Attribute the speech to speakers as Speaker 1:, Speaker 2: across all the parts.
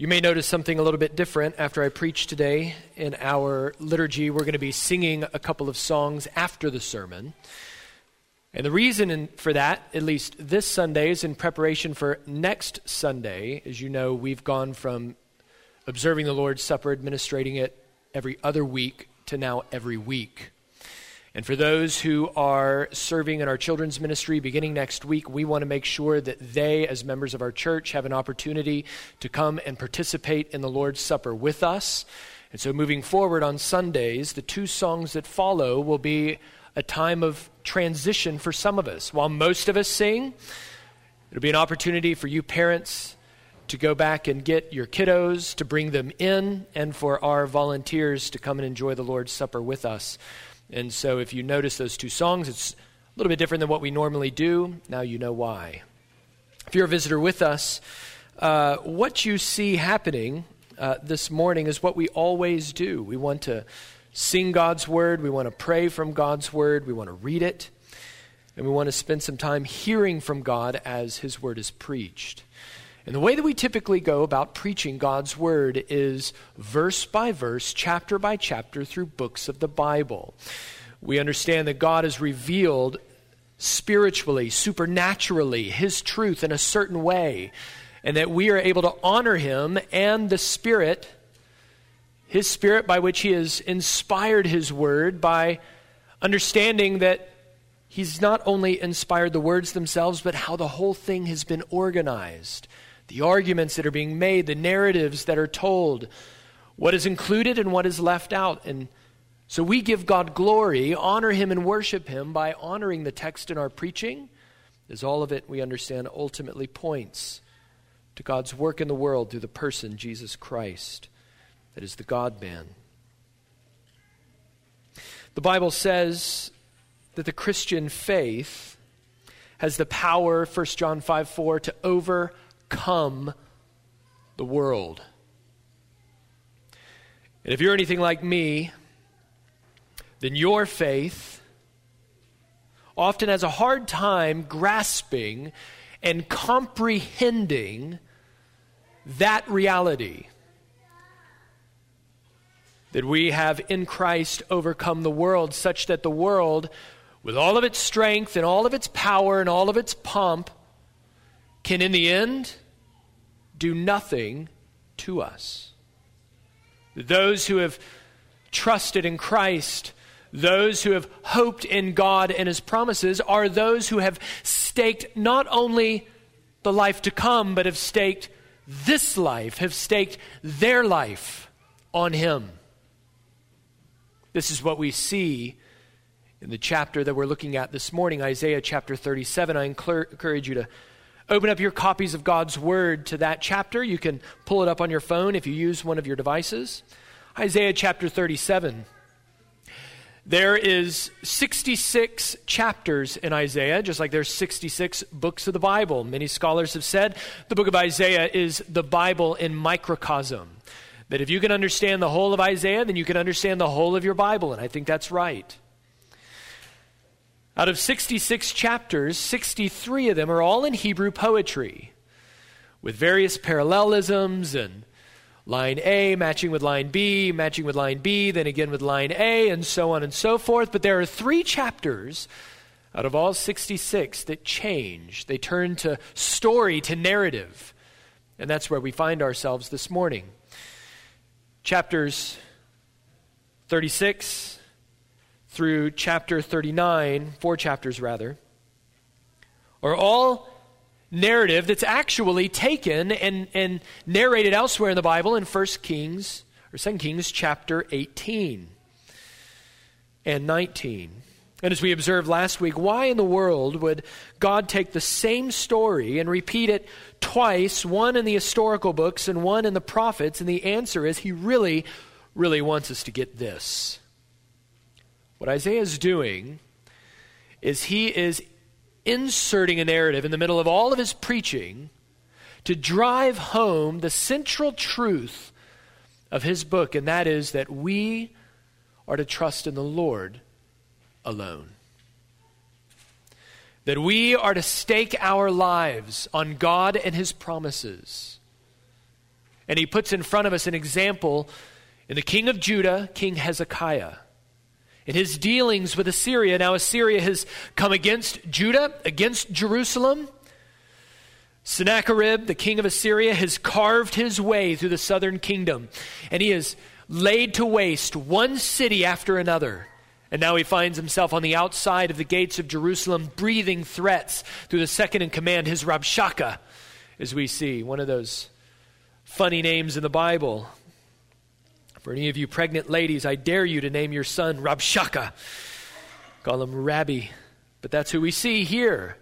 Speaker 1: You may notice something a little bit different after I preach today. In our liturgy, we're going to be singing a couple of songs after the sermon. And the reason for that, at least this Sunday, is in preparation for next Sunday. As you know, we've gone from observing the Lord's Supper, administrating it every other week, to now every week. And for those who are serving in our children's ministry beginning next week, we want to make sure that they, as members of our church, have an opportunity to come and participate in the Lord's Supper with us. And so, moving forward on Sundays, the two songs that follow will be a time of transition for some of us. While most of us sing, it'll be an opportunity for you parents to go back and get your kiddos, to bring them in, and for our volunteers to come and enjoy the Lord's Supper with us. And so if you notice those two songs, it's a little bit different than what we normally do. Now you know why. If you're a visitor with us, uh, what you see happening uh, this morning is what we always do. We want to sing God's word, we want to pray from God's word, we want to read it, and we want to spend some time hearing from God as his word is preached. And the way that we typically go about preaching God's word is verse by verse, chapter by chapter, through books of the Bible. We understand that God has revealed spiritually, supernaturally, his truth in a certain way, and that we are able to honor him and the Spirit, his Spirit by which he has inspired his word, by understanding that he's not only inspired the words themselves, but how the whole thing has been organized the arguments that are being made, the narratives that are told, what is included and what is left out. And so we give God glory, honor Him, and worship Him by honoring the text in our preaching, as all of it, we understand, ultimately points to God's work in the world through the person, Jesus Christ, that is the God man. The Bible says that the Christian faith has the power, 1 John 5 4, to over overcome the world. And if you're anything like me, then your faith often has a hard time grasping and comprehending that reality that we have in Christ overcome the world, such that the world, with all of its strength and all of its power and all of its pomp, can in the end do nothing to us. Those who have trusted in Christ, those who have hoped in God and His promises, are those who have staked not only the life to come, but have staked this life, have staked their life on Him. This is what we see in the chapter that we're looking at this morning, Isaiah chapter 37. I encourage you to open up your copies of God's Word to that chapter. You can pull it up on your phone if you use one of your devices. Isaiah chapter 37. There is 66 chapters in Isaiah, just like there's 66 books of the Bible. Many scholars have said the book of Isaiah is the Bible in microcosm. That if you can understand the whole of Isaiah, then you can understand the whole of your Bible, and I think that's right. Out of 66 chapters, 63 of them are all in Hebrew poetry, with various parallelisms and line A matching with line B, matching with line B, then again with line A, and so on and so forth. But there are three chapters out of all 66 that change. They turn to story, to narrative. And that's where we find ourselves this morning. Chapters 36, through chapter 39, four chapters rather, are all narrative that's actually taken and, and narrated elsewhere in the Bible in 1 Kings or 2 Kings chapter 18 and 19. And as we observed last week, why in the world would God take the same story and repeat it twice, one in the historical books and one in the prophets? And the answer is he really, really wants us to get this. What Isaiah is doing is he is inserting a narrative in the middle of all of his preaching to drive home the central truth of his book, and that is that we are to trust in the Lord alone. That we are to stake our lives on God and his promises, And he puts in front of us an example in the king of Judah, King Hezekiah. In his dealings with Assyria, now Assyria has come against Judah, against Jerusalem. Sennacherib, the king of Assyria, has carved his way through the southern kingdom, and he has laid to waste one city after another. And now he finds himself on the outside of the gates of Jerusalem, breathing threats through the second in command, his Rabshakeh, as we see, one of those funny names in the Bible. For any of you pregnant ladies, I dare you to name your son Rabshakeh. Call him Rabbi. But that's who we see here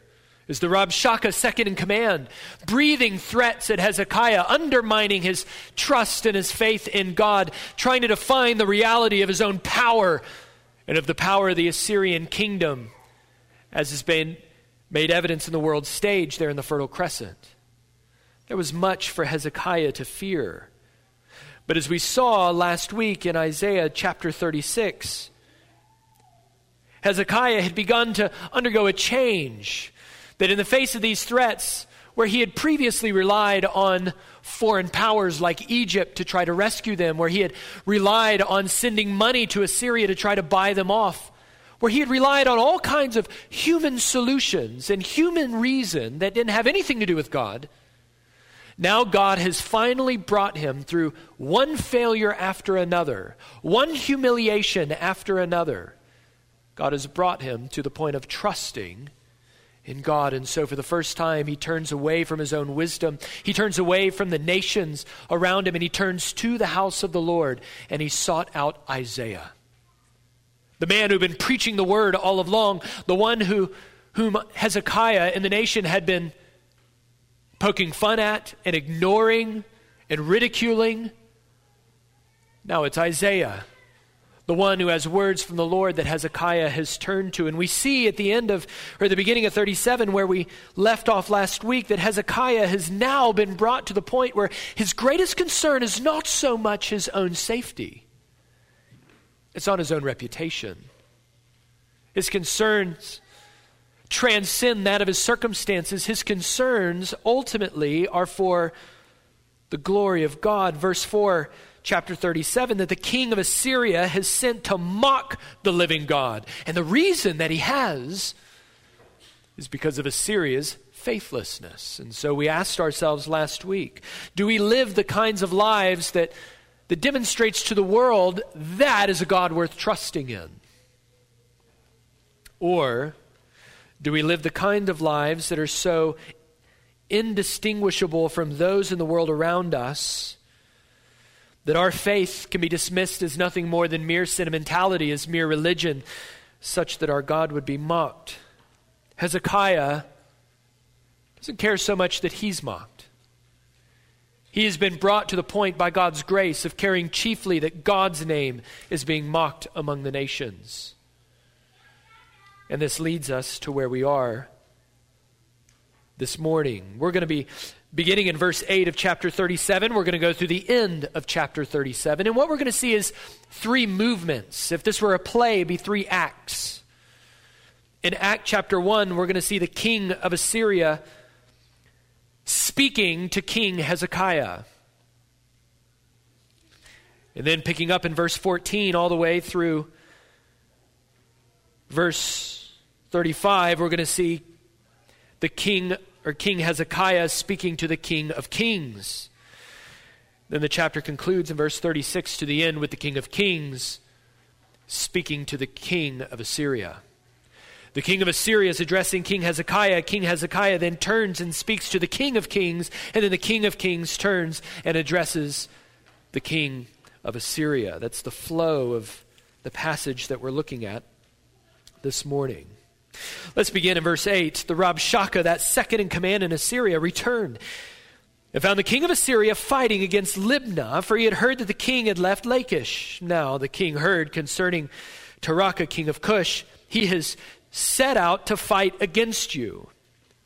Speaker 1: is the Rabshakeh second in command, breathing threats at Hezekiah, undermining his trust and his faith in God, trying to define the reality of his own power and of the power of the Assyrian kingdom, as has been made evidence in the world stage there in the Fertile Crescent. There was much for Hezekiah to fear. But as we saw last week in Isaiah chapter 36, Hezekiah had begun to undergo a change. That in the face of these threats, where he had previously relied on foreign powers like Egypt to try to rescue them, where he had relied on sending money to Assyria to try to buy them off, where he had relied on all kinds of human solutions and human reason that didn't have anything to do with God. Now God has finally brought him through one failure after another, one humiliation after another. God has brought him to the point of trusting in God. And so, for the first time, he turns away from his own wisdom. He turns away from the nations around him and he turns to the house of the Lord and he sought out Isaiah. The man who'd been preaching the word all along, the one who, whom Hezekiah and the nation had been poking fun at and ignoring and ridiculing. Now it's Isaiah, the one who has words from the Lord that Hezekiah has turned to. And we see at the end of, or the beginning of 37, where we left off last week, that Hezekiah has now been brought to the point where his greatest concern is not so much his own safety, it's on his own reputation. His concerns transcend that of his circumstances. His concerns ultimately are for the glory of God. Verse 4, chapter 37, that the king of Assyria has sent to mock the living God. And the reason that he has is because of Assyria's faithlessness. And so we asked ourselves last week do we live the kinds of lives that, that demonstrates to the world that is a God worth trusting in? Or do we live the kind of lives that are so indistinguishable from those in the world around us that our faith can be dismissed as nothing more than mere sentimentality, as mere religion, such that our God would be mocked? Hezekiah doesn't care so much that he's mocked. He has been brought to the point by God's grace of caring chiefly that God's name is being mocked among the nations. And this leads us to where we are this morning. We're going to be beginning in verse 8 of chapter 37. We're going to go through the end of chapter 37. And what we're going to see is three movements. If this were a play, it'd be three acts. In Act chapter 1, we're going to see the king of Assyria speaking to King Hezekiah. And then picking up in verse 14 all the way through verse 35, we're going to see the king or King Hezekiah speaking to the King of Kings. Then the chapter concludes in verse 36 to the end with the King of Kings speaking to the King of Assyria. The king of Assyria is addressing King Hezekiah. King Hezekiah then turns and speaks to the king of kings, and then the king of kings turns and addresses the king of Assyria. That's the flow of the passage that we're looking at this morning. Let's begin in verse 8. The Rabshakeh, that second in command in Assyria, returned and found the king of Assyria fighting against Libnah, for he had heard that the king had left Lachish. Now the king heard concerning Tirhakah, king of Cush, he has set out to fight against you.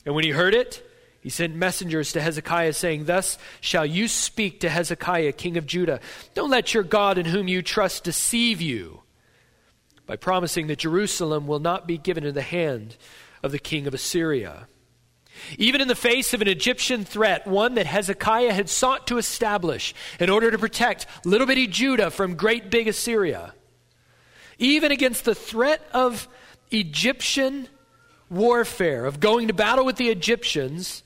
Speaker 1: And when he heard it, he sent messengers to Hezekiah, saying, Thus shall you speak to Hezekiah, king of Judah. Don't let your God in whom you trust deceive you by promising that Jerusalem will not be given into the hand of the king of Assyria. Even in the face of an Egyptian threat, one that Hezekiah had sought to establish in order to protect little bitty Judah from great big Assyria, even against the threat of Egyptian warfare, of going to battle with the Egyptians,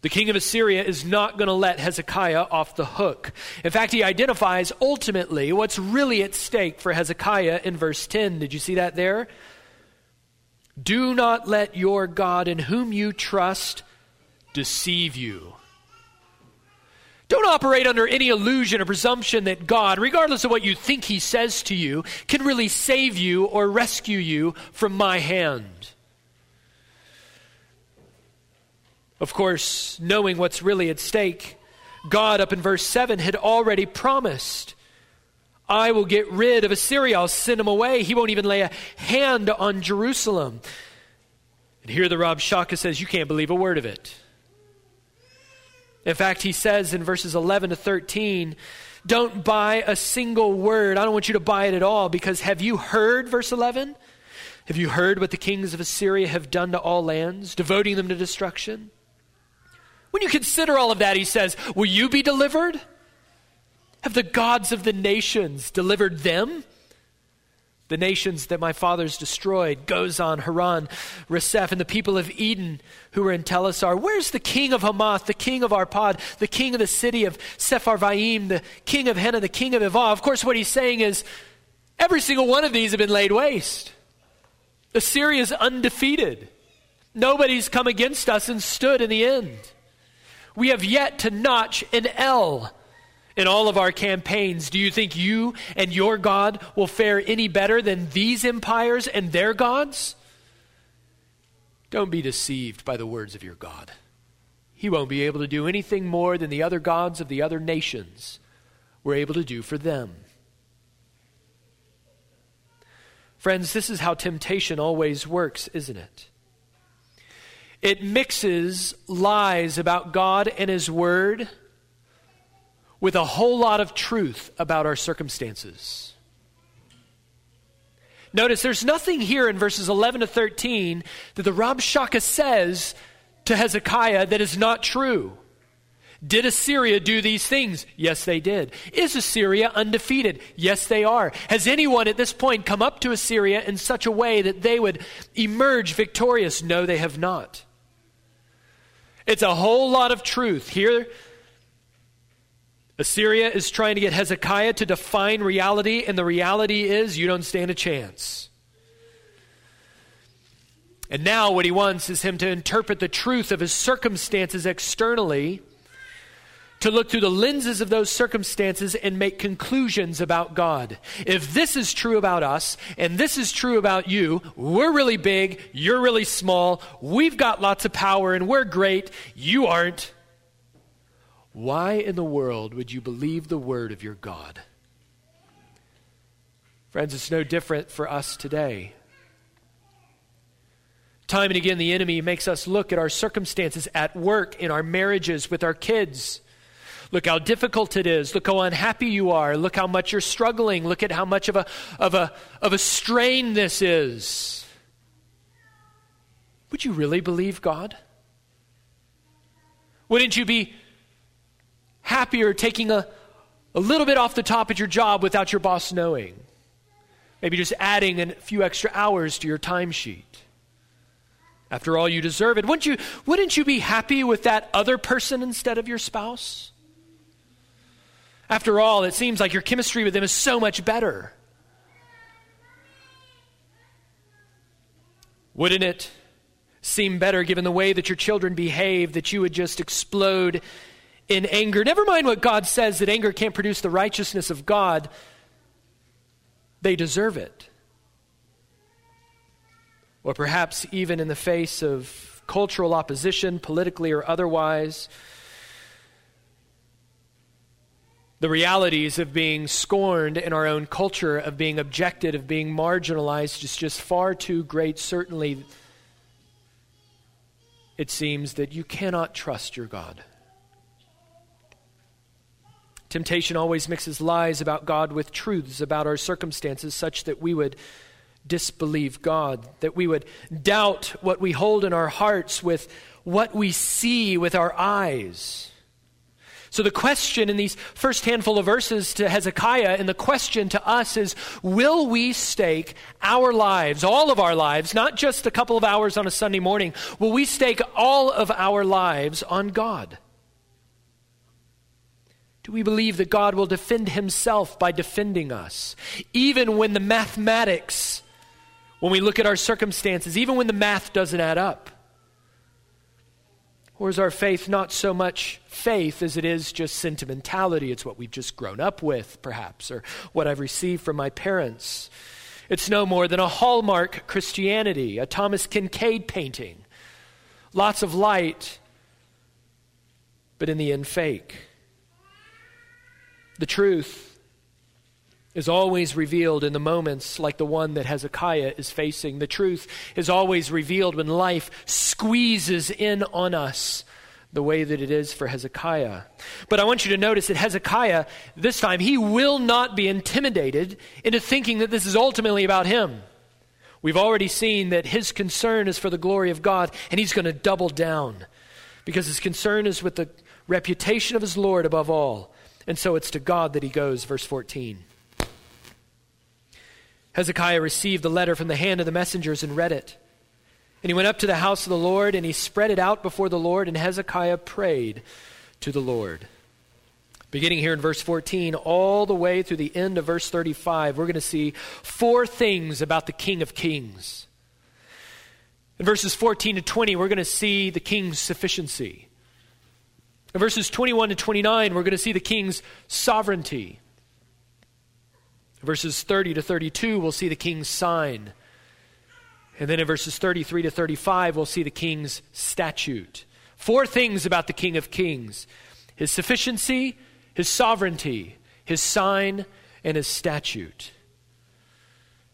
Speaker 1: the king of Assyria is not going to let Hezekiah off the hook. In fact, he identifies ultimately what's really at stake for Hezekiah in verse 10. Did you see that there? Do not let your God in whom you trust deceive you. Don't operate under any illusion or presumption that God, regardless of what you think He says to you, can really save you or rescue you from my hand. Of course, knowing what's really at stake, God, up in verse 7, had already promised I will get rid of Assyria. I'll send him away. He won't even lay a hand on Jerusalem. And here the Rabshakeh says, You can't believe a word of it. In fact, he says in verses 11 to 13, Don't buy a single word. I don't want you to buy it at all because have you heard, verse 11? Have you heard what the kings of Assyria have done to all lands, devoting them to destruction? When you consider all of that, he says, Will you be delivered? Have the gods of the nations delivered them? The nations that my fathers destroyed, Gozan, Haran, Reseph, and the people of Eden who were in Telassar. Where's the king of Hamath, the king of Arpad, the king of the city of Sepharvaim, the king of Hena, the king of Ivah? Of course, what he's saying is every single one of these have been laid waste. Assyria is undefeated. Nobody's come against us and stood in the end. We have yet to notch an L in all of our campaigns. Do you think you and your God will fare any better than these empires and their gods? Don't be deceived by the words of your God. He won't be able to do anything more than the other gods of the other nations were able to do for them. Friends, this is how temptation always works, isn't it? It mixes lies about God and His Word with a whole lot of truth about our circumstances. Notice there's nothing here in verses 11 to 13 that the Rabshakeh says to Hezekiah that is not true. Did Assyria do these things? Yes, they did. Is Assyria undefeated? Yes, they are. Has anyone at this point come up to Assyria in such a way that they would emerge victorious? No, they have not. It's a whole lot of truth. Here, Assyria is trying to get Hezekiah to define reality, and the reality is you don't stand a chance. And now, what he wants is him to interpret the truth of his circumstances externally to look through the lenses of those circumstances and make conclusions about God. If this is true about us and this is true about you, we're really big, you're really small, we've got lots of power and we're great, you aren't. Why in the world would you believe the word of your God? Friends, it's no different for us today. Time and again, the enemy makes us look at our circumstances at work, in our marriages, with our kids Look how difficult it is. Look how unhappy you are. Look how much you're struggling. Look at how much of a, of a, of a strain this is. Would you really believe God? Wouldn't you be happier taking a, a little bit off the top at your job without your boss knowing? Maybe just adding a few extra hours to your timesheet. After all, you deserve it. Wouldn't you, wouldn't you be happy with that other person instead of your spouse? After all, it seems like your chemistry with them is so much better. Wouldn't it seem better, given the way that your children behave, that you would just explode in anger? Never mind what God says that anger can't produce the righteousness of God, they deserve it. Or perhaps even in the face of cultural opposition, politically or otherwise, the realities of being scorned in our own culture, of being objected, of being marginalized is just far too great. Certainly, it seems that you cannot trust your God. Temptation always mixes lies about God with truths about our circumstances, such that we would disbelieve God, that we would doubt what we hold in our hearts with what we see with our eyes. So, the question in these first handful of verses to Hezekiah, and the question to us is Will we stake our lives, all of our lives, not just a couple of hours on a Sunday morning, will we stake all of our lives on God? Do we believe that God will defend himself by defending us? Even when the mathematics, when we look at our circumstances, even when the math doesn't add up? Or is our faith not so much faith as it is just sentimentality? It's what we've just grown up with, perhaps, or what I've received from my parents. It's no more than a hallmark Christianity, a Thomas Kinkade painting. Lots of light, but in the end, fake. The truth is always revealed in the moments like the one that Hezekiah is facing. The truth is always revealed when life squeezes in on us the way that it is for Hezekiah. But I want you to notice that Hezekiah, this time, he will not be intimidated into thinking that this is ultimately about him. We've already seen that his concern is for the glory of God, and he's going to double down because his concern is with the reputation of his Lord above all. And so it's to God that he goes, verse 14. Hezekiah received the letter from the hand of the messengers and read it. And he went up to the house of the Lord, and he spread it out before the Lord, and Hezekiah prayed to the Lord. Beginning here in verse 14, all the way through the end of verse 35, we're going to see four things about the King of Kings. In verses 14 to 20, we're going to see the king's sufficiency. In verses 21 to 29, we're going to see the king's sovereignty. Verses 30 to 32, we'll see the king's sign. And then in verses 33 to 35, we'll see the king's statute. Four things about the King of Kings his sufficiency, his sovereignty, his sign, and his statute.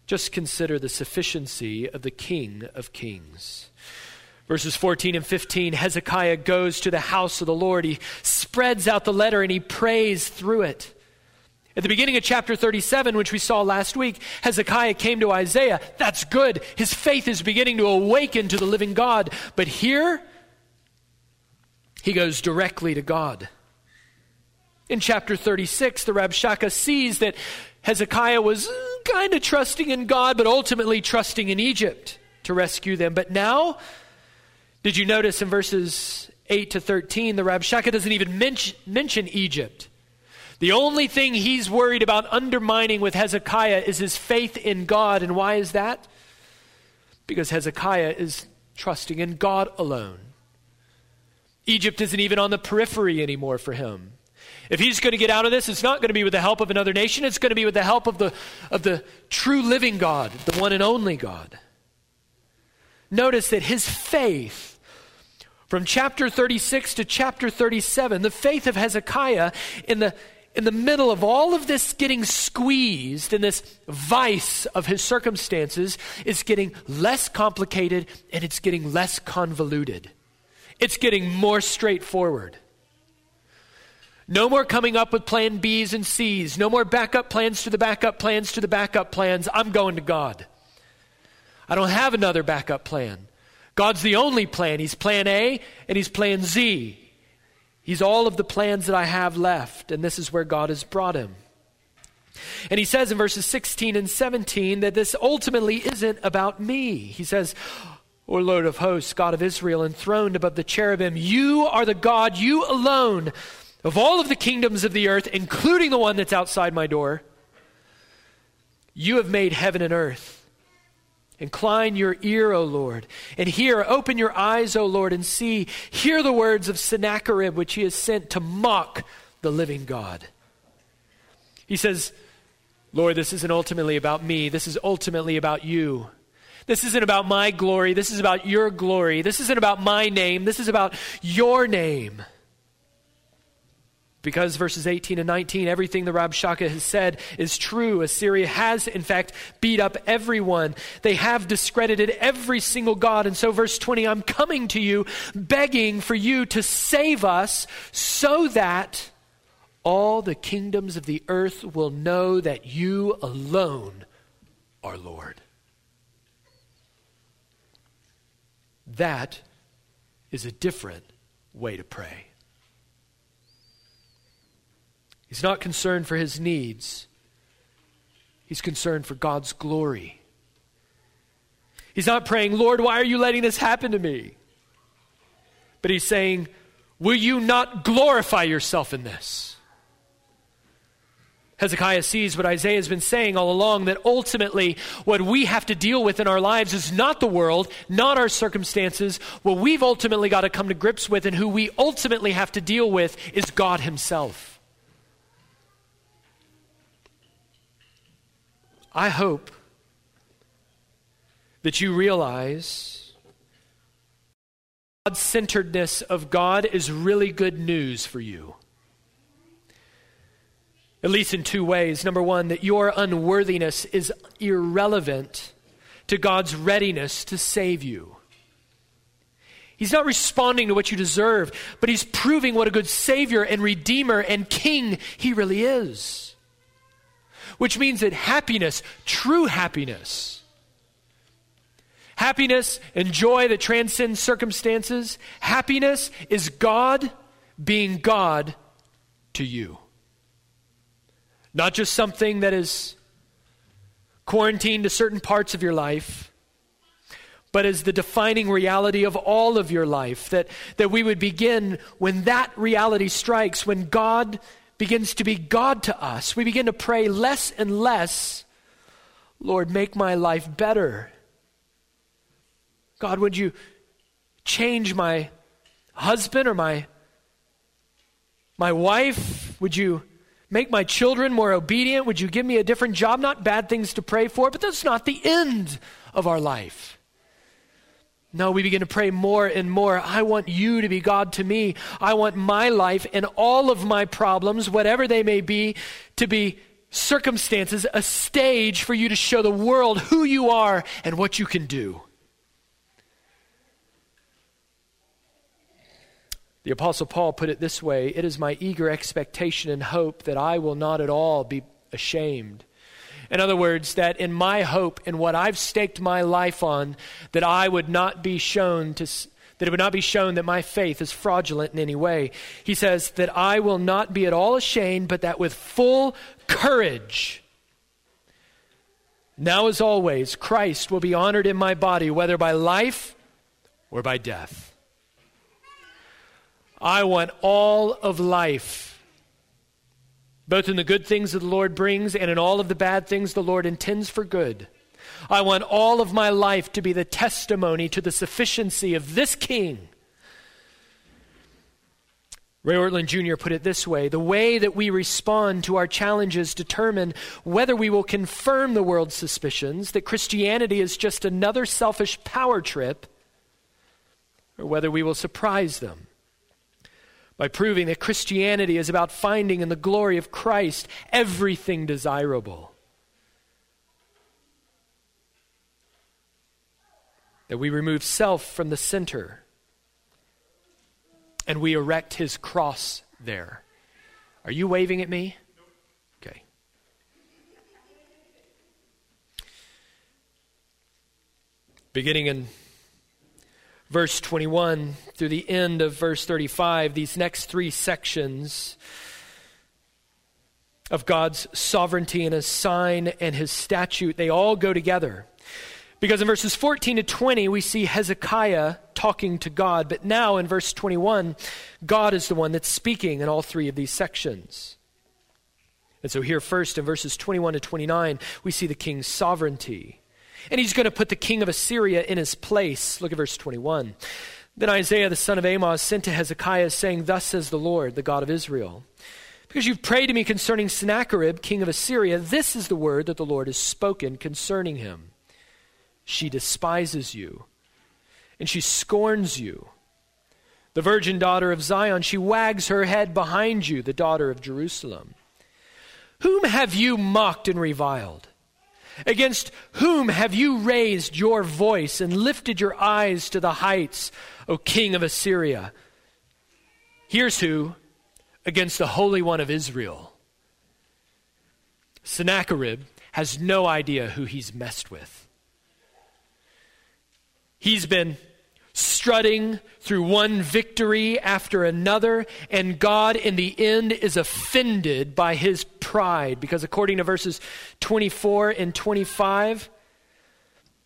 Speaker 1: Just consider the sufficiency of the King of Kings. Verses 14 and 15 Hezekiah goes to the house of the Lord. He spreads out the letter and he prays through it. At the beginning of chapter 37, which we saw last week, Hezekiah came to Isaiah. That's good. His faith is beginning to awaken to the living God. But here, he goes directly to God. In chapter 36, the Rabshakeh sees that Hezekiah was kind of trusting in God, but ultimately trusting in Egypt to rescue them. But now, did you notice in verses 8 to 13, the Rabshakeh doesn't even mention, mention Egypt? The only thing he's worried about undermining with Hezekiah is his faith in God. And why is that? Because Hezekiah is trusting in God alone. Egypt isn't even on the periphery anymore for him. If he's going to get out of this, it's not going to be with the help of another nation. It's going to be with the help of the, of the true living God, the one and only God. Notice that his faith, from chapter 36 to chapter 37, the faith of Hezekiah in the, in the middle of all of this getting squeezed in this vice of his circumstances, is getting less complicated and it's getting less convoluted. It's getting more straightforward. No more coming up with plan B's and C's. No more backup plans to the backup plans to the backup plans. I'm going to God. I don't have another backup plan. God's the only plan. He's plan A and He's plan Z. He's all of the plans that I have left, and this is where God has brought him. And he says in verses 16 and 17 that this ultimately isn't about me. He says, O Lord of hosts, God of Israel, enthroned above the cherubim, you are the God, you alone, of all of the kingdoms of the earth, including the one that's outside my door. You have made heaven and earth. Incline your ear, O Lord, and hear. Open your eyes, O Lord, and see. Hear the words of Sennacherib, which he has sent to mock the living God. He says, Lord, this isn't ultimately about me. This is ultimately about you. This isn't about my glory. This is about your glory. This isn't about my name. This is about your name. Because verses 18 and 19, everything the Rabshakeh has said is true. Assyria has, in fact, beat up everyone. They have discredited every single God. And so, verse 20, I'm coming to you, begging for you to save us so that all the kingdoms of the earth will know that you alone are Lord. That is a different way to pray. He's not concerned for his needs, he's concerned for God's glory. He's not praying, Lord, why are you letting this happen to me? But he's saying, Will you not glorify yourself in this? Hezekiah sees what Isaiah has been saying all along that ultimately what we have to deal with in our lives is not the world, not our circumstances. What we've ultimately got to come to grips with and who we ultimately have to deal with is God Himself. I hope that you realize God centeredness of God is really good news for you. At least in two ways. Number one, that your unworthiness is irrelevant to God's readiness to save you. He's not responding to what you deserve, but he's proving what a good Savior and Redeemer and King he really is. Which means that happiness, true happiness, happiness and joy that transcends circumstances, happiness is God being God to you. Not just something that is quarantined to certain parts of your life, but as the defining reality of all of your life. That, that we would begin when that reality strikes, when God begins to be God to us, we begin to pray less and less, Lord, make my life better. God, would you change my husband or my, my wife? Would you Make my children more obedient. Would you give me a different job? Not bad things to pray for, but that's not the end of our life. No, we begin to pray more and more. I want you to be God to me. I want my life and all of my problems, whatever they may be, to be circumstances, a stage for you to show the world who you are and what you can do. The Apostle Paul put it this way It is my eager expectation and hope that I will not at all be ashamed. In other words, that in my hope, in what I've staked my life on, that I would not be shown to, that it would not be shown that my faith is fraudulent in any way. He says that I will not be at all ashamed, but that with full courage, now as always, Christ will be honored in my body, whether by life or by death. I want all of life, both in the good things that the Lord brings and in all of the bad things the Lord intends for good. I want all of my life to be the testimony to the sufficiency of this King. Ray Ortlund Jr. put it this way The way that we respond to our challenges determine whether we will confirm the world's suspicions that Christianity is just another selfish power trip or whether we will surprise them by proving that Christianity is about finding in the glory of Christ everything desirable. That we remove self from the center and we erect his cross there. Are you waving at me? Okay. Beginning in verse 21 through the end of verse 35, these next three sections of God's sovereignty and his sign and his statute, they all go together. Because in verses 14 to 20, we see Hezekiah talking to God, but now in verse 21, God is the one that's speaking in all three of these sections. And so, here first in verses 21 to 29, we see the king's sovereignty. And he's going to put the king of Assyria in his place. Look at verse 21. Then Isaiah the son of Amoz sent to Hezekiah, saying, Thus says the Lord, the God of Israel. Because you've prayed to me concerning Sennacherib, king of Assyria, this is the word that the Lord has spoken concerning him. She despises you, and she scorns you. The virgin daughter of Zion, she wags her head behind you, the daughter of Jerusalem. Whom have you mocked and reviled? Against whom have you raised your voice and lifted your eyes to the heights, O king of Assyria? Here's who against the Holy One of Israel. Sennacherib has no idea who he's messed with. He's been strutting through one victory after another, and God in the end is offended by his pride. Because according to verses 24 and 25,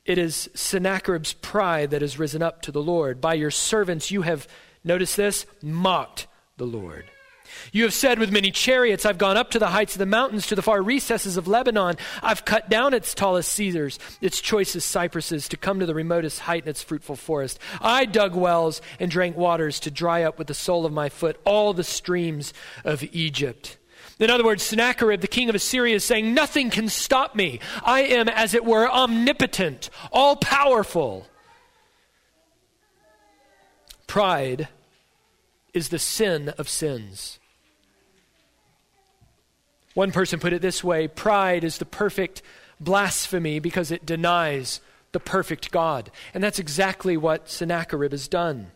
Speaker 1: it is Sennacherib's pride that has risen up to the Lord. By your servants you have, notice this, mocked the Lord. You have said, With many chariots I've gone up to the heights of the mountains, to the far recesses of Lebanon. I've cut down its tallest cedars, its choicest cypresses, to come to the remotest height in its fruitful forest. I dug wells and drank waters to dry up with the sole of my foot all the streams of Egypt. In other words, Sennacherib, the king of Assyria, is saying, Nothing can stop me. I am, as it were, omnipotent, all powerful. Pride is the sin of sins. One person put it this way pride is the perfect blasphemy because it denies the perfect God. And that's exactly what Sennacherib has done.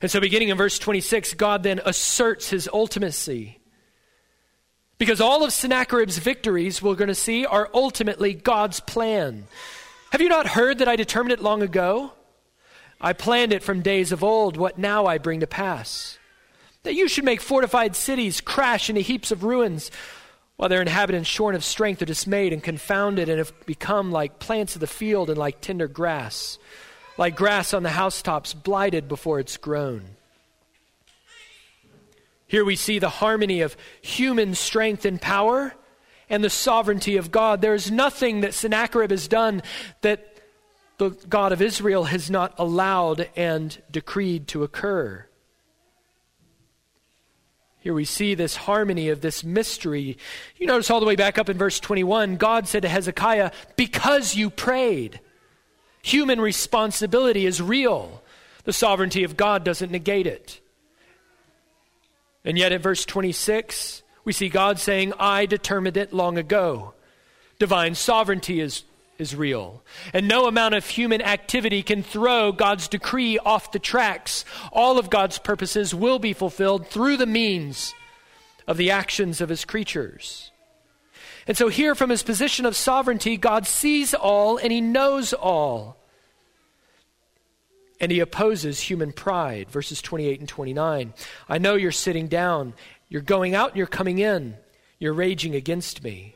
Speaker 1: And so, beginning in verse 26, God then asserts his ultimacy. Because all of Sennacherib's victories, we're going to see, are ultimately God's plan. Have you not heard that I determined it long ago? I planned it from days of old, what now I bring to pass. That you should make fortified cities crash into heaps of ruins while their inhabitants, shorn of strength, are dismayed and confounded and have become like plants of the field and like tender grass, like grass on the housetops, blighted before it's grown. Here we see the harmony of human strength and power and the sovereignty of God. There is nothing that Sennacherib has done that the God of Israel has not allowed and decreed to occur. Here we see this harmony of this mystery. You notice all the way back up in verse 21, God said to Hezekiah, Because you prayed. Human responsibility is real. The sovereignty of God doesn't negate it. And yet, at verse 26, we see God saying, I determined it long ago. Divine sovereignty is is real. And no amount of human activity can throw God's decree off the tracks. All of God's purposes will be fulfilled through the means of the actions of his creatures. And so, here from his position of sovereignty, God sees all and he knows all. And he opposes human pride. Verses 28 and 29. I know you're sitting down, you're going out and you're coming in, you're raging against me.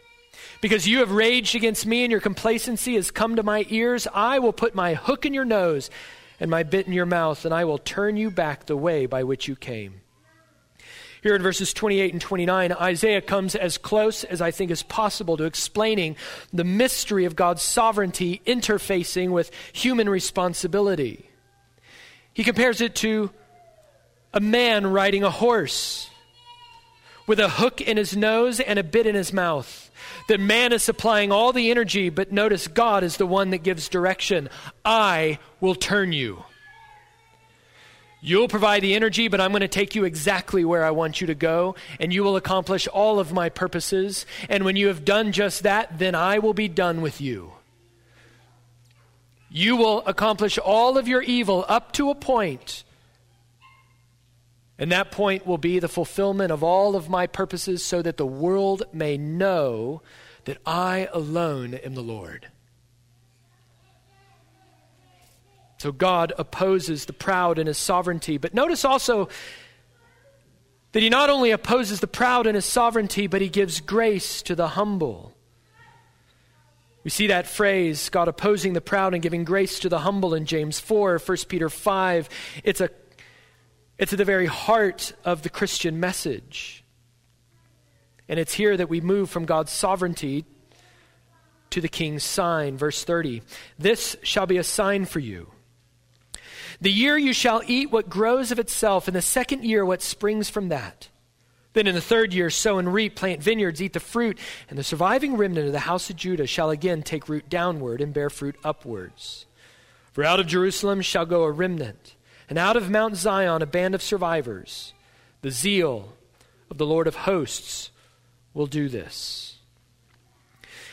Speaker 1: Because you have raged against me and your complacency has come to my ears, I will put my hook in your nose and my bit in your mouth, and I will turn you back the way by which you came. Here in verses 28 and 29, Isaiah comes as close as I think is possible to explaining the mystery of God's sovereignty interfacing with human responsibility. He compares it to a man riding a horse with a hook in his nose and a bit in his mouth. That man is supplying all the energy, but notice God is the one that gives direction. I will turn you. You'll provide the energy, but I'm going to take you exactly where I want you to go, and you will accomplish all of my purposes. And when you have done just that, then I will be done with you. You will accomplish all of your evil up to a point and that point will be the fulfillment of all of my purposes so that the world may know that I alone am the Lord. So God opposes the proud in his sovereignty. But notice also that he not only opposes the proud in his sovereignty, but he gives grace to the humble. We see that phrase, God opposing the proud and giving grace to the humble in James 4, 1 Peter 5. It's a it's at the very heart of the Christian message. And it's here that we move from God's sovereignty to the king's sign. Verse 30 This shall be a sign for you. The year you shall eat what grows of itself, and the second year what springs from that. Then in the third year, sow and reap, plant vineyards, eat the fruit, and the surviving remnant of the house of Judah shall again take root downward and bear fruit upwards. For out of Jerusalem shall go a remnant and out of Mount Zion a band of survivors. The zeal of the Lord of hosts will do this.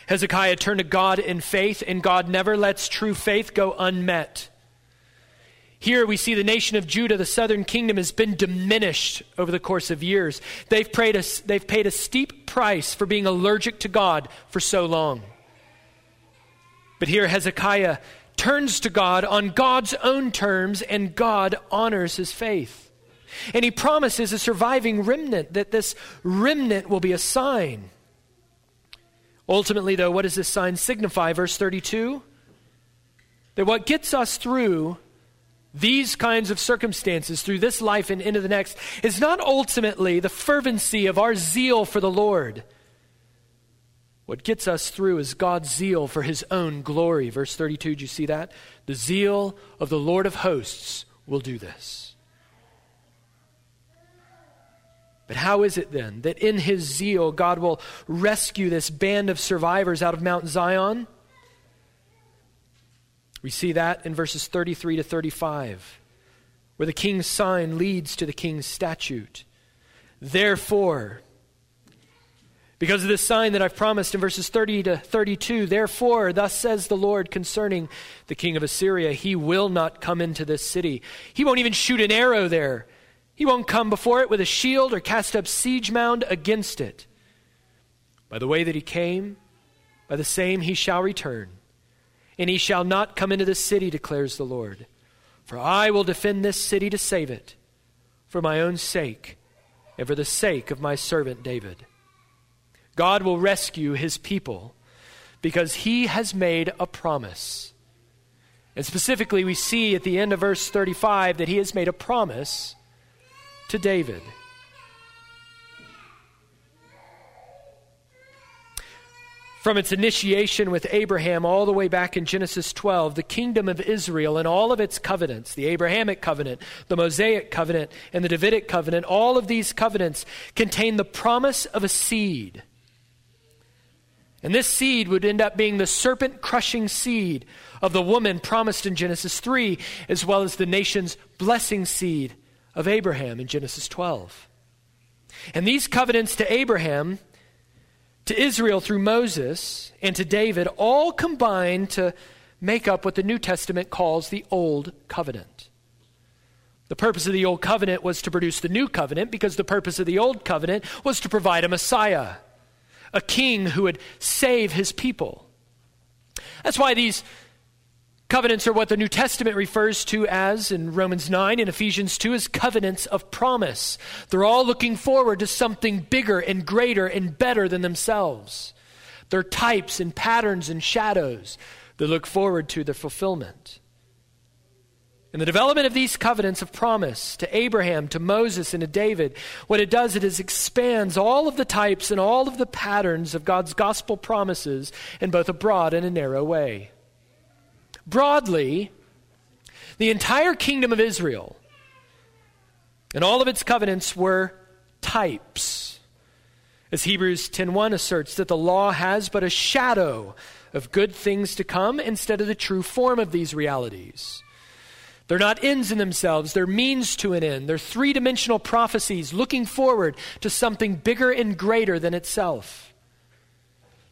Speaker 1: Hezekiah turned to God in faith, and God never lets true faith go unmet. Here we see the nation of Judah, the southern kingdom, has been diminished over the course of years. They've, a, they've paid a steep price for being allergic to God for so long. But here Hezekiah turns to God on God's own terms, and God honors his faith. And he promises a surviving remnant, that this remnant will be a sign. Ultimately, though, what does this sign signify? Verse 32 that what gets us through these kinds of circumstances, through this life and into the next, is not ultimately the fervency of our zeal for the Lord. What gets us through is God's zeal for his own glory. Verse 32, do you see that? The zeal of the Lord of hosts will do this. But how is it then that in his zeal God will rescue this band of survivors out of Mount Zion? We see that in verses 33 to 35, where the king's sign leads to the king's statute. Therefore, because of this sign that I've promised in verses 30 to 32, therefore, thus says the Lord concerning the king of Assyria, he will not come into this city. He won't even shoot an arrow there. He won't come before it with a shield or cast up siege mound against it. By the way that he came, by the same he shall return and he shall not come into this city, declares the Lord. For I will defend this city to save it, for my own sake, and for the sake of my servant David. God will rescue his people because he has made a promise. And specifically, we see at the end of verse 35 that he has made a promise to David. From its initiation with Abraham all the way back in Genesis 12, the kingdom of Israel and all of its covenants, the Abrahamic covenant, the Mosaic covenant, and the Davidic covenant, all of these covenants contain the promise of a seed. And this seed would end up being the serpent crushing seed of the woman promised in Genesis 3, as well as the nation's blessing seed of Abraham in Genesis 12. And these covenants to Abraham to Israel through Moses and to David all combine to make up what the New Testament calls the Old Covenant. The purpose of the Old Covenant was to produce the New Covenant because the purpose of the Old Covenant was to provide a Messiah, a king who would save his people. That's why these Covenants are what the New Testament refers to as, in Romans 9 and Ephesians 2, as covenants of promise. They're all looking forward to something bigger and greater and better than themselves. They're types and patterns and shadows that look forward to their fulfillment. In the development of these covenants of promise to Abraham, to Moses, and to David, what it does, it is expands all of the types and all of the patterns of God's gospel promises in both a broad and a narrow way. Broadly, the entire kingdom of Israel and all of its covenants were types. As Hebrews 10:1 asserts that the law has but a shadow of good things to come instead of the true form of these realities. They're not ends in themselves, they're means to an end. They're three dimensional prophecies looking forward to something bigger and greater than itself.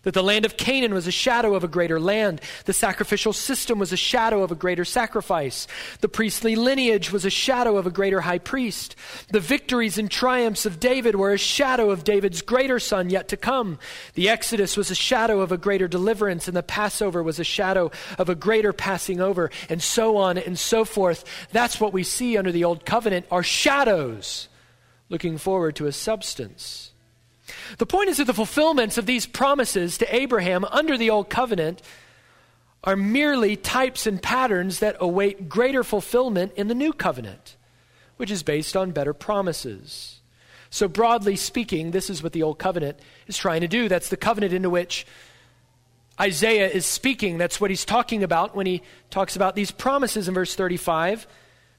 Speaker 1: That the land of Canaan was a shadow of a greater land. The sacrificial system was a shadow of a greater sacrifice. The priestly lineage was a shadow of a greater high priest. The victories and triumphs of David were a shadow of David's greater son yet to come. The Exodus was a shadow of a greater deliverance, and the Passover was a shadow of a greater passing over, and so on and so forth. That's what we see under the Old Covenant are shadows looking forward to a substance. The point is that the fulfillments of these promises to Abraham under the Old Covenant are merely types and patterns that await greater fulfillment in the New Covenant, which is based on better promises. So, broadly speaking, this is what the Old Covenant is trying to do. That's the covenant into which Isaiah is speaking. That's what he's talking about when he talks about these promises in verse 35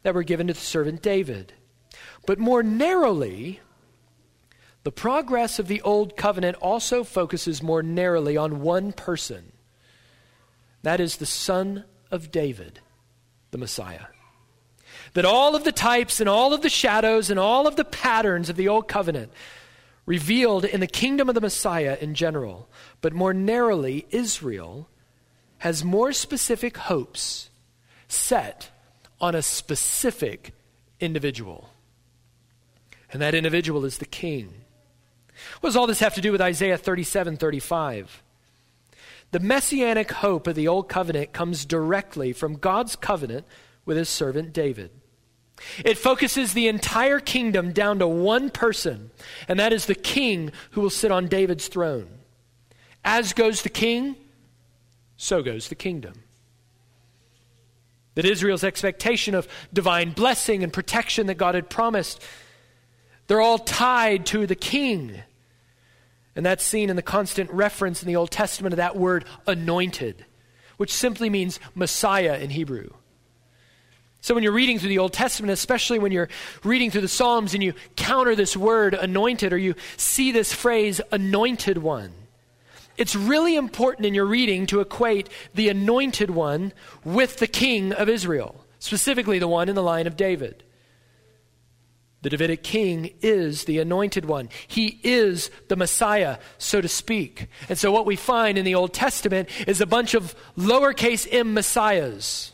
Speaker 1: that were given to the servant David. But more narrowly, the progress of the Old Covenant also focuses more narrowly on one person. That is the Son of David, the Messiah. That all of the types and all of the shadows and all of the patterns of the Old Covenant revealed in the kingdom of the Messiah in general, but more narrowly, Israel has more specific hopes set on a specific individual. And that individual is the king. What does all this have to do with Isaiah 37 35? The messianic hope of the Old Covenant comes directly from God's covenant with his servant David. It focuses the entire kingdom down to one person, and that is the king who will sit on David's throne. As goes the king, so goes the kingdom. That Israel's expectation of divine blessing and protection that God had promised, they're all tied to the king. And that's seen in the constant reference in the Old Testament of that word anointed, which simply means Messiah in Hebrew. So when you're reading through the Old Testament, especially when you're reading through the Psalms and you counter this word anointed or you see this phrase anointed one, it's really important in your reading to equate the anointed one with the king of Israel, specifically the one in the line of David. The Davidic king is the anointed one. He is the Messiah, so to speak. And so, what we find in the Old Testament is a bunch of lowercase m messiahs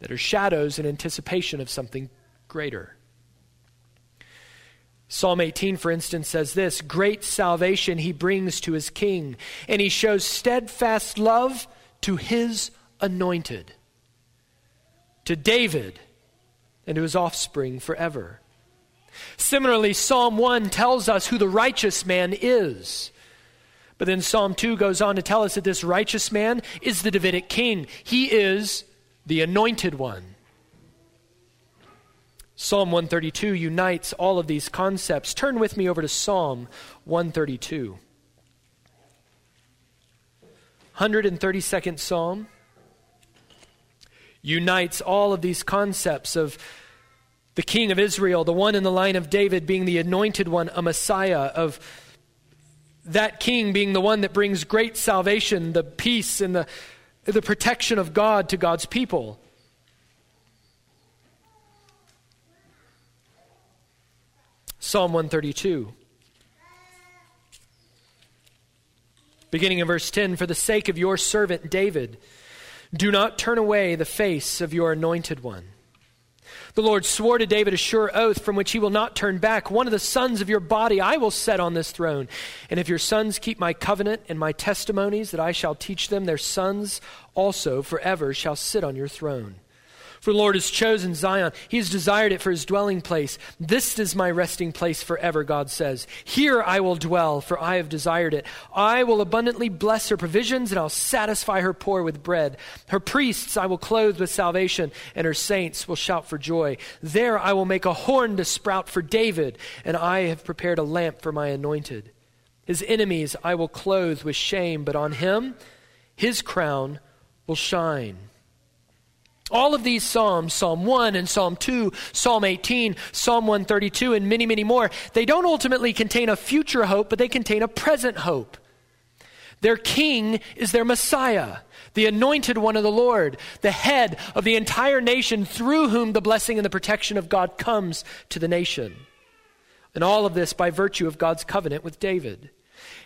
Speaker 1: that are shadows in anticipation of something greater. Psalm 18, for instance, says this Great salvation he brings to his king, and he shows steadfast love to his anointed, to David, and to his offspring forever. Similarly, Psalm 1 tells us who the righteous man is. But then Psalm 2 goes on to tell us that this righteous man is the Davidic king. He is the anointed one. Psalm 132 unites all of these concepts. Turn with me over to Psalm 132. 132nd Psalm unites all of these concepts of the King of Israel, the one in the line of David being the anointed one, a Messiah, of that king being the one that brings great salvation, the peace, and the, the protection of God to God's people. Psalm 132. Beginning in verse 10 For the sake of your servant David, do not turn away the face of your anointed one. The Lord swore to David a sure oath from which he will not turn back. One of the sons of your body I will set on this throne. And if your sons keep my covenant and my testimonies that I shall teach them, their sons also forever shall sit on your throne. For the Lord has chosen Zion. He has desired it for his dwelling place. This is my resting place forever, God says. Here I will dwell, for I have desired it. I will abundantly bless her provisions, and I'll satisfy her poor with bread. Her priests I will clothe with salvation, and her saints will shout for joy. There I will make a horn to sprout for David, and I have prepared a lamp for my anointed. His enemies I will clothe with shame, but on him his crown will shine. All of these Psalms, Psalm 1 and Psalm 2, Psalm 18, Psalm 132, and many, many more, they don't ultimately contain a future hope, but they contain a present hope. Their king is their Messiah, the anointed one of the Lord, the head of the entire nation through whom the blessing and the protection of God comes to the nation. And all of this by virtue of God's covenant with David.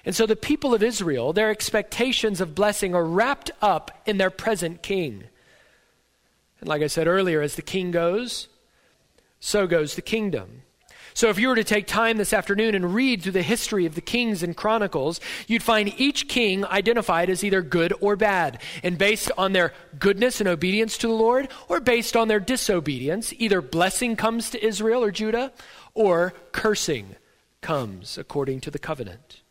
Speaker 1: And so the people of Israel, their expectations of blessing are wrapped up in their present king. And like I said earlier, as the king goes, so goes the kingdom. So, if you were to take time this afternoon and read through the history of the kings and chronicles, you'd find each king identified as either good or bad. And based on their goodness and obedience to the Lord, or based on their disobedience, either blessing comes to Israel or Judah, or cursing comes according to the covenant.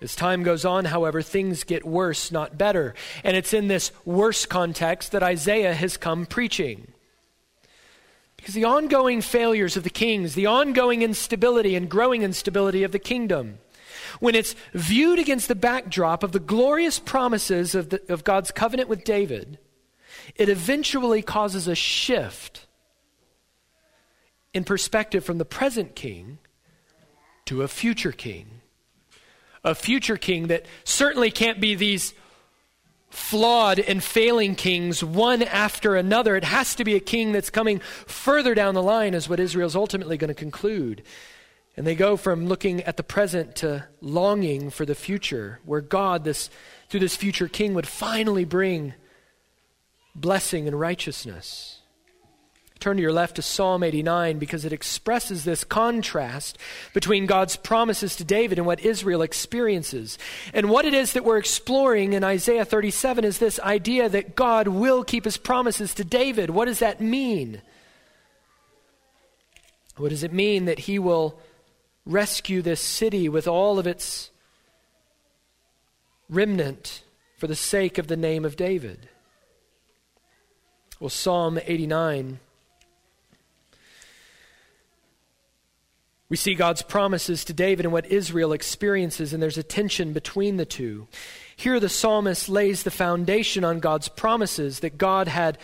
Speaker 1: As time goes on, however, things get worse, not better. And it's in this worse context that Isaiah has come preaching. Because the ongoing failures of the kings, the ongoing instability and growing instability of the kingdom, when it's viewed against the backdrop of the glorious promises of, the, of God's covenant with David, it eventually causes a shift in perspective from the present king to a future king a future king that certainly can't be these flawed and failing kings one after another. It has to be a king that's coming further down the line, is what Israel's ultimately going to conclude. And they go from looking at the present to longing for the future, where God, this, through this future king, would finally bring blessing and righteousness. Turn to your left to Psalm 89 because it expresses this contrast between God's promises to David and what Israel experiences. And what it is that we're exploring in Isaiah 37 is this idea that God will keep his promises to David. What does that mean? What does it mean that he will rescue this city with all of its remnant for the sake of the name of David? Well, Psalm 89 We see God's promises to David and what Israel experiences, and there's a tension between the two. Here, the psalmist lays the foundation on God's promises that God had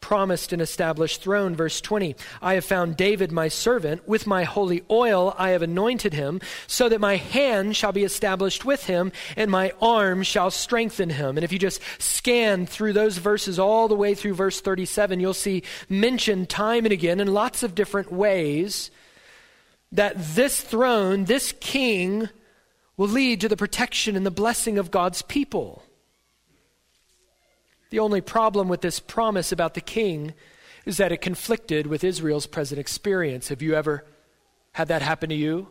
Speaker 1: promised an established throne. Verse 20 I have found David my servant. With my holy oil I have anointed him, so that my hand shall be established with him, and my arm shall strengthen him. And if you just scan through those verses all the way through verse 37, you'll see mentioned time and again in lots of different ways that this throne, this king, will lead to the protection and the blessing of God's people. The only problem with this promise about the king is that it conflicted with Israel's present experience. Have you ever had that happen to you?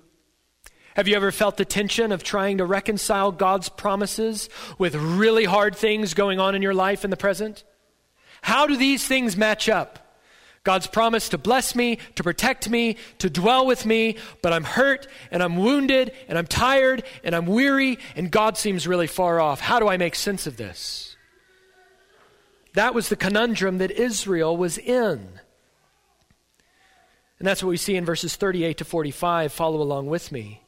Speaker 1: Have you ever felt the tension of trying to reconcile God's promises with really hard things going on in your life in the present? How do these things match up? God's promise to bless me, to protect me, to dwell with me, but I'm hurt and I'm wounded and I'm tired and I'm weary and God seems really far off. How do I make sense of this? That was the conundrum that Israel was in. And that's what we see in verses 38 to 45. Follow along with me.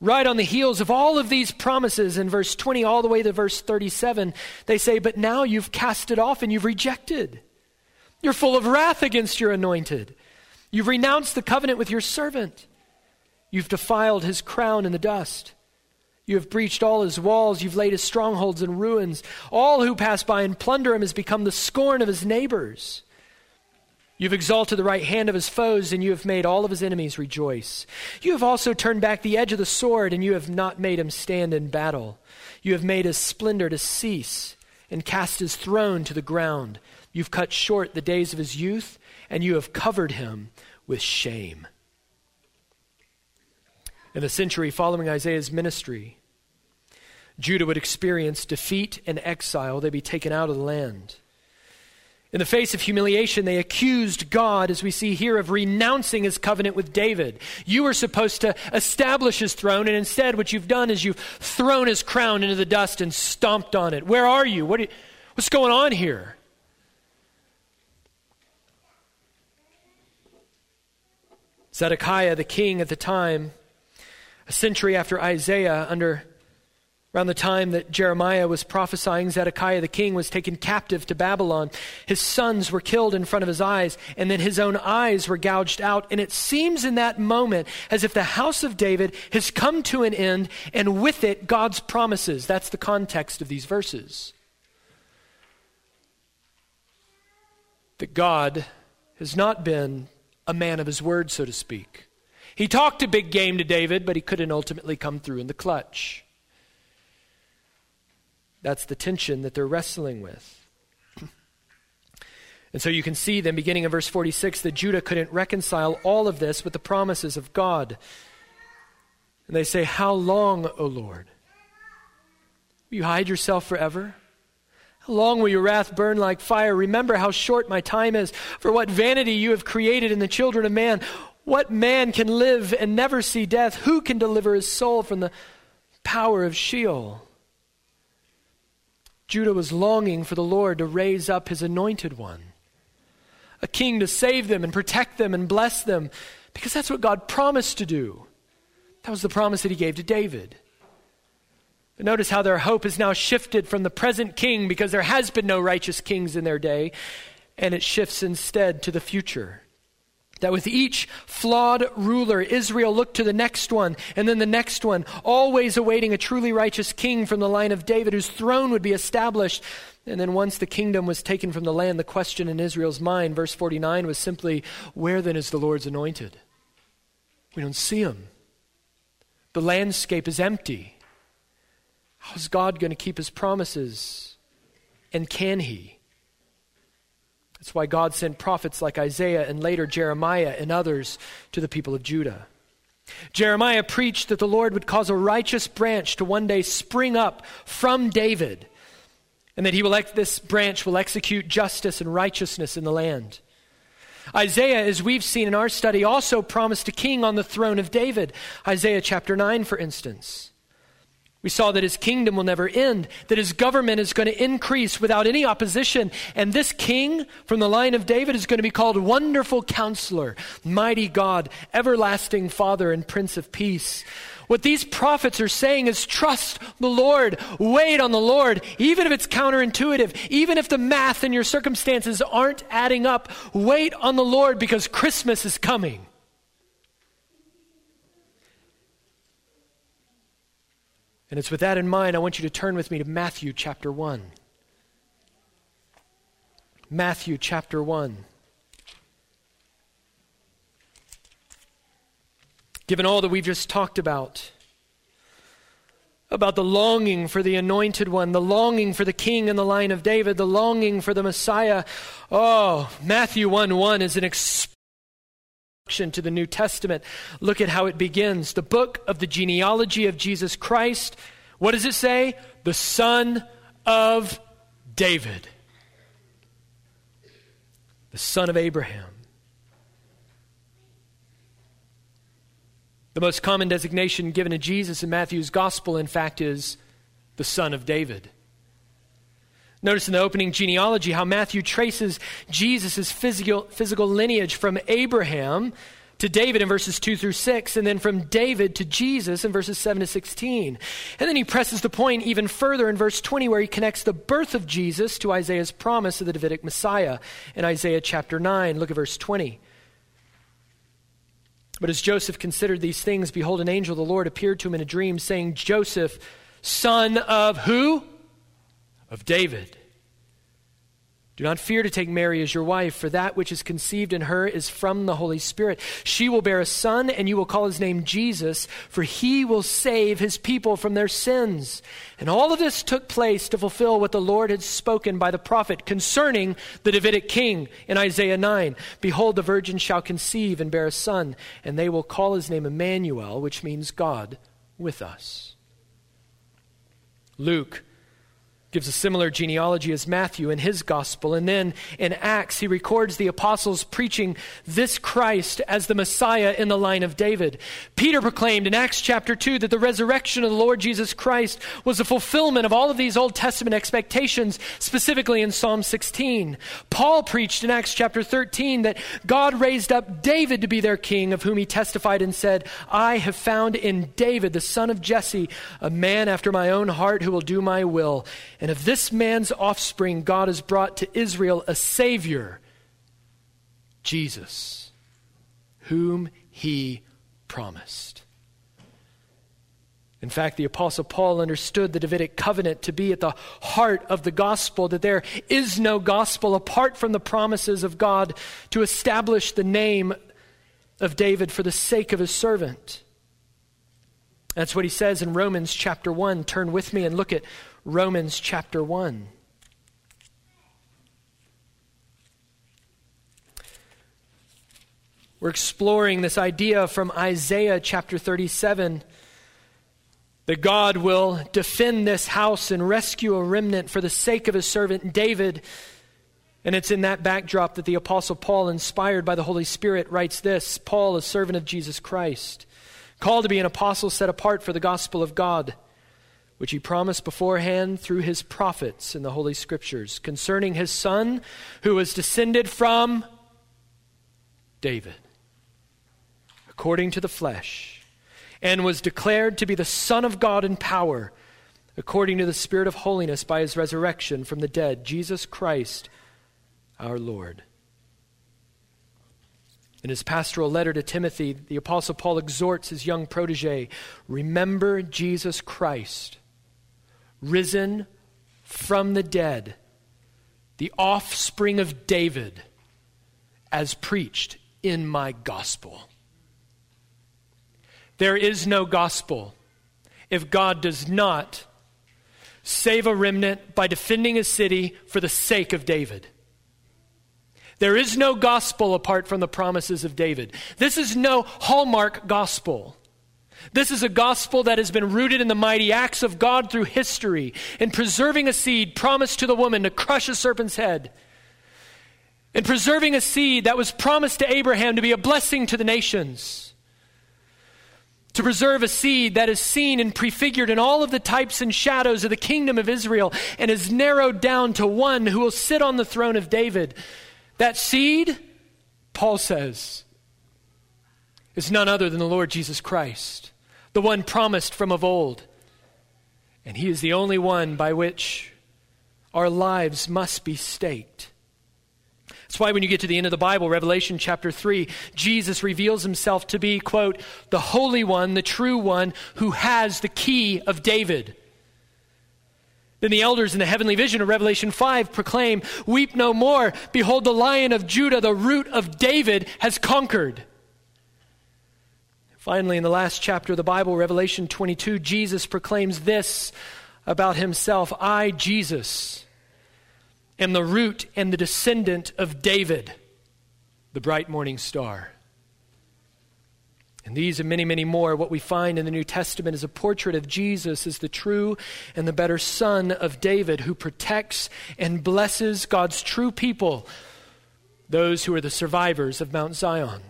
Speaker 1: Right on the heels of all of these promises in verse 20 all the way to verse 37, they say, But now you've cast it off and you've rejected. You're full of wrath against your anointed. You've renounced the covenant with your servant. You've defiled his crown in the dust. You have breached all his walls. You've laid his strongholds in ruins. All who pass by and plunder him has become the scorn of his neighbors. You've exalted the right hand of his foes, and you have made all of his enemies rejoice. You have also turned back the edge of the sword, and you have not made him stand in battle. You have made his splendor to cease, and cast his throne to the ground. You've cut short the days of his youth, and you have covered him with shame. In the century following Isaiah's ministry, Judah would experience defeat and exile. They'd be taken out of the land. In the face of humiliation, they accused God, as we see here, of renouncing his covenant with David. You were supposed to establish his throne, and instead, what you've done is you've thrown his crown into the dust and stomped on it. Where are you? What are you what's going on here? Zedekiah, the king at the time, a century after Isaiah, under around the time that Jeremiah was prophesying, Zedekiah the king was taken captive to Babylon. His sons were killed in front of his eyes, and then his own eyes were gouged out. And it seems in that moment as if the house of David has come to an end, and with it, God's promises. That's the context of these verses. That God has not been a man of his word, so to speak. He talked a big game to David, but he couldn't ultimately come through in the clutch. That's the tension that they're wrestling with. And so you can see then, beginning in verse 46, that Judah couldn't reconcile all of this with the promises of God. And they say, How long, O Lord? Will you hide yourself forever? Long will your wrath burn like fire? Remember how short my time is. For what vanity you have created in the children of man. What man can live and never see death? Who can deliver his soul from the power of Sheol? Judah was longing for the Lord to raise up his anointed one, a king to save them and protect them and bless them, because that's what God promised to do. That was the promise that he gave to David. But notice how their hope is now shifted from the present king because there has been no righteous kings in their day, and it shifts instead to the future. That with each flawed ruler, Israel looked to the next one and then the next one, always awaiting a truly righteous king from the line of David whose throne would be established. And then once the kingdom was taken from the land, the question in Israel's mind, verse 49, was simply, Where then is the Lord's anointed? We don't see him. The landscape is empty. How's God going to keep his promises? And can he? That's why God sent prophets like Isaiah and later Jeremiah and others to the people of Judah. Jeremiah preached that the Lord would cause a righteous branch to one day spring up from David, and that he will ex- this branch will execute justice and righteousness in the land. Isaiah, as we've seen in our study, also promised a king on the throne of David. Isaiah chapter 9, for instance. We saw that his kingdom will never end, that his government is going to increase without any opposition. And this king from the line of David is going to be called Wonderful Counselor, Mighty God, Everlasting Father, and Prince of Peace. What these prophets are saying is trust the Lord, wait on the Lord, even if it's counterintuitive, even if the math and your circumstances aren't adding up, wait on the Lord because Christmas is coming. And it's with that in mind, I want you to turn with me to Matthew chapter 1. Matthew chapter 1. Given all that we've just talked about, about the longing for the anointed one, the longing for the king in the line of David, the longing for the Messiah. Oh, Matthew 1 1 is an to the New Testament. Look at how it begins. The book of the genealogy of Jesus Christ. What does it say? The son of David, the son of Abraham. The most common designation given to Jesus in Matthew's gospel, in fact, is the son of David. Notice in the opening genealogy how Matthew traces Jesus' physical, physical lineage from Abraham to David in verses 2 through 6, and then from David to Jesus in verses 7 to 16. And then he presses the point even further in verse 20, where he connects the birth of Jesus to Isaiah's promise of the Davidic Messiah in Isaiah chapter 9. Look at verse 20. But as Joseph considered these things, behold, an angel of the Lord appeared to him in a dream, saying, Joseph, son of who? Of David. Do not fear to take Mary as your wife, for that which is conceived in her is from the Holy Spirit. She will bear a son, and you will call his name Jesus, for he will save his people from their sins. And all of this took place to fulfill what the Lord had spoken by the prophet concerning the Davidic king in Isaiah 9. Behold, the virgin shall conceive and bear a son, and they will call his name Emmanuel, which means God with us. Luke gives a similar genealogy as Matthew in his gospel. And then in Acts, he records the apostles preaching this Christ as the Messiah in the line of David. Peter proclaimed in Acts chapter 2 that the resurrection of the Lord Jesus Christ was a fulfillment of all of these Old Testament expectations, specifically in Psalm 16. Paul preached in Acts chapter 13 that God raised up David to be their king, of whom he testified and said, I have found in David, the son of Jesse, a man after my own heart who will do my will. And of this man's offspring, God has brought to Israel a Savior, Jesus, whom he promised. In fact, the Apostle Paul understood the Davidic covenant to be at the heart of the gospel, that there is no gospel apart from the promises of God to establish the name of David for the sake of his servant. That's what he says in Romans chapter 1. Turn with me and look at Romans chapter 1. We're exploring this idea from Isaiah chapter 37 that God will defend this house and rescue a remnant for the sake of his servant David. And it's in that backdrop that the Apostle Paul, inspired by the Holy Spirit, writes this Paul, a servant of Jesus Christ, called to be an apostle set apart for the gospel of God which he promised beforehand through his prophets in the Holy Scriptures concerning his son who was descended from David, according to the flesh, and was declared to be the Son of God in power, according to the Spirit of holiness by his resurrection from the dead, Jesus Christ our Lord. In his pastoral letter to Timothy, the Apostle Paul exhorts his young protege remember Jesus Christ risen from the dead, the offspring of David, as preached in my gospel. There is no gospel if God does not save a remnant by defending a city for the sake of David. There is no gospel apart from the promises of David. This is no hallmark gospel. This is a gospel that has been rooted in the mighty acts of God through history, in preserving a seed promised to the woman to crush a serpent's head, in preserving a seed that was promised to Abraham to be a blessing to the nations, to preserve a seed that is seen and prefigured in all of the types and shadows of the kingdom of Israel and is narrowed down to one who will sit on the throne of David. That seed, Paul says, is none other than the Lord Jesus Christ, the one promised from of old. And he is the only one by which our lives must be staked. That's why when you get to the end of the Bible, Revelation chapter 3, Jesus reveals himself to be, quote, the Holy One, the true One, who has the key of David. Then the elders in the heavenly vision of Revelation 5 proclaim, Weep no more. Behold, the lion of Judah, the root of David, has conquered. Finally, in the last chapter of the Bible, Revelation 22, Jesus proclaims this about himself I, Jesus, am the root and the descendant of David, the bright morning star. And these and many, many more, what we find in the New Testament is a portrait of Jesus as the true and the better son of David who protects and blesses God's true people, those who are the survivors of Mount Zion.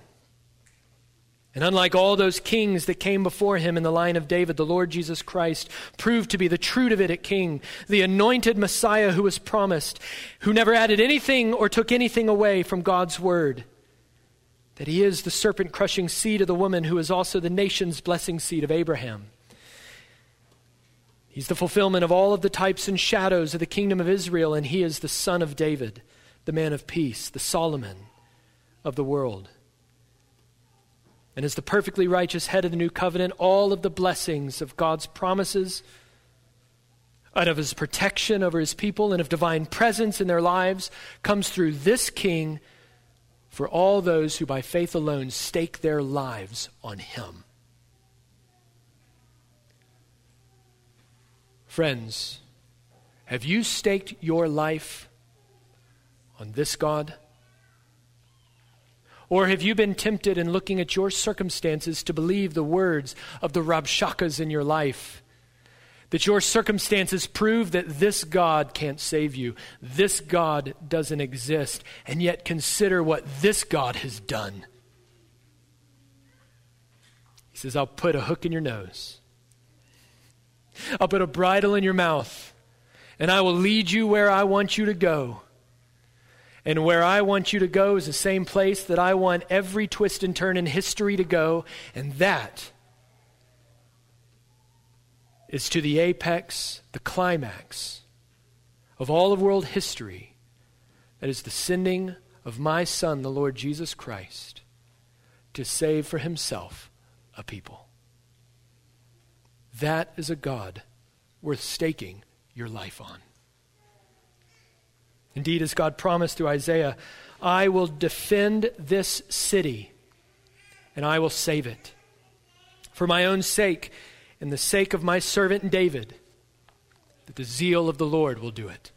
Speaker 1: And unlike all those kings that came before him in the line of David, the Lord Jesus Christ proved to be the true Davidic king, the anointed Messiah who was promised, who never added anything or took anything away from God's word. That he is the serpent crushing seed of the woman who is also the nation's blessing seed of Abraham. He's the fulfillment of all of the types and shadows of the kingdom of Israel, and he is the son of David, the man of peace, the Solomon of the world and as the perfectly righteous head of the new covenant, all of the blessings of God's promises and of his protection over his people and of divine presence in their lives comes through this king for all those who by faith alone stake their lives on him. Friends, have you staked your life on this God? Or have you been tempted in looking at your circumstances to believe the words of the Rabshakehs in your life? That your circumstances prove that this God can't save you, this God doesn't exist, and yet consider what this God has done. He says, I'll put a hook in your nose, I'll put a bridle in your mouth, and I will lead you where I want you to go. And where I want you to go is the same place that I want every twist and turn in history to go, and that is to the apex, the climax of all of world history. That is the sending of my Son, the Lord Jesus Christ, to save for himself a people. That is a God worth staking your life on. Indeed, as God promised through Isaiah, I will defend this city and I will save it. For my own sake and the sake of my servant David, that the zeal of the Lord will do it.